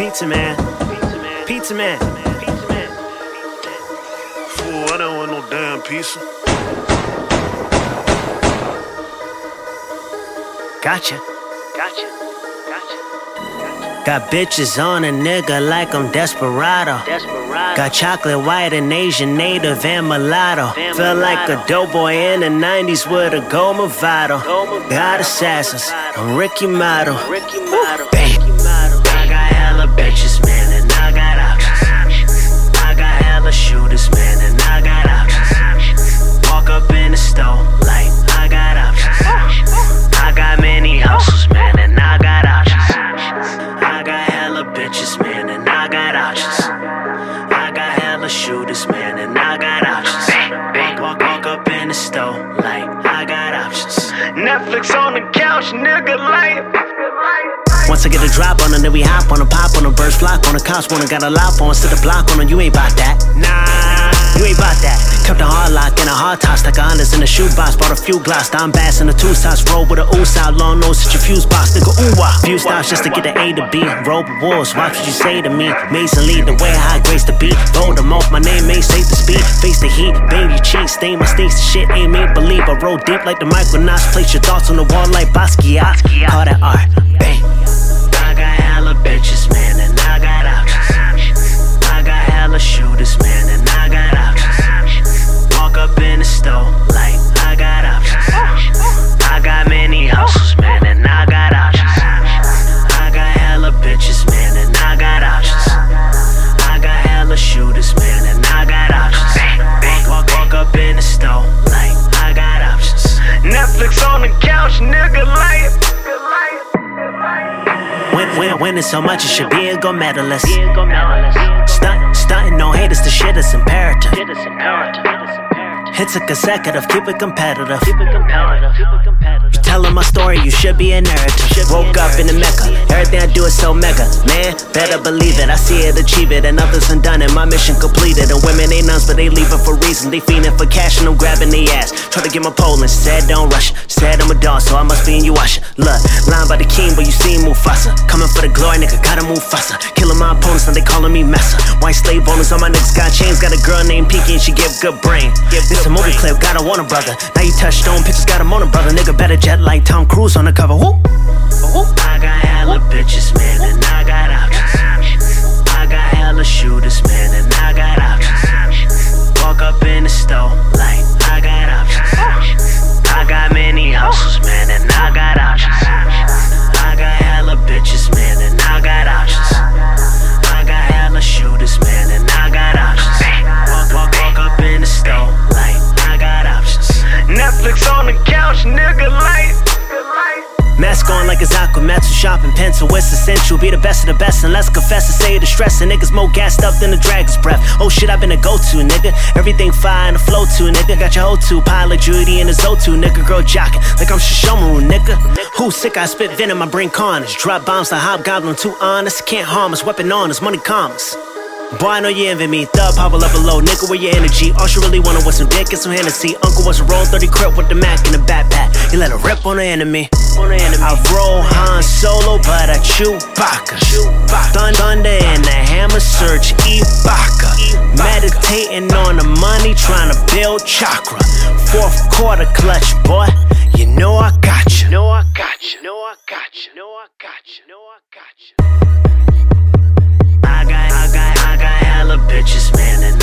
Pizza man. Pizza man. Pizza man. Fool, I don't want no damn pizza. Gotcha. Gotcha. Gotcha. Got bitches on a nigga like I'm desperado. Desperado. Got chocolate white and Asian native and mulatto. Feel like a mulatto. dope boy in the 90s with a. Gold Movado. Got assassins. I'm Ricky Model. Ricky Model. Bang. Walk, up in the store like I got options. Netflix on the couch, nigga, like. Once I get a drop on them, then we hop on them, pop on them, birds flock on the cops, wanna got a lop on, sit a block on them, you ain't bout that. Nah, you ain't bout that. Kept a hard lock and a hard top, stuck a Hondas in the shoebox, bought a few glocks, down bass in the two sides, roll with a out, long nose, hit your fuse box, nigga ooh wah. Few stops just to get the A to B, with wolves, watch what you say to me. Mason lead the way, high grace the beat, Voldemort, my name ain't safe to speak, face the heat, bang your cheeks, stain my stinks, the shit ain't made believe. I roll deep like the Micronauts, place your thoughts on the wall like Basquiat, call that Netflix on the couch, nigga, like. Win, win, winning so much, it should be a gold medalist. Hits a consecutive, keep it competitive. Keep it competitive. Keep it competitive. Telling my story, you should be a narrative. Woke up in the Mecca, everything I do is so mega. Man, better believe it, I see it, achieve it, and others undone and My mission completed. And women ain't nuns, but they leave it for reason. They fiending for cash and I'm grabbing the ass. Try to get my pole and said don't rush. Said I'm a dog, so I must be in you watching. Look, lying by the king, but you see Mufasa. Coming for the glory, nigga, gotta move faster. Killing my opponents, now they calling me Massa. White slave owners on my niggas got chains. Got a girl named Peaky and she give good brain. This a movie clip, gotta want a brother. Now you touch stone, pictures got him on a brother. Nigga better jet like Tom Cruise on the cover. Whoop. I got hella bitches, man, and I got options. Shopping pencil. It's essential. Be the best of the best. And let's confess and say the stress. And niggas more gassed up than the dragon's breath. Oh shit, I've been a go to, nigga. Everything fine, a flow to, nigga. Got your hoe to. Pilot Judy and his a Zotu, nigga. Girl jocking like I'm Sesshomaru, nigga. Who sick? I spit venom, I bring carnage. Drop bombs like Hobgoblin, too honest. Can't harm us. Weapon on us, money commas. Boy, I know you envy me. Thug power level low, nigga, where your energy? All she really wanted was some dick and some Hennessy. Uncle was a roll 30 crib with the Mac in the backpack. Let her rip on the enemy. On the enemy. I roll Han Solo, but I chew Baka. Thun- Thunder and the hammer Serge Ibaka. Meditating on the money, trying to build chakra. Fourth quarter clutch, boy. You know I got you. Know I got you. Know I got you. Know I got you. Know I got you. I got, I got, I got hella bitches, man, and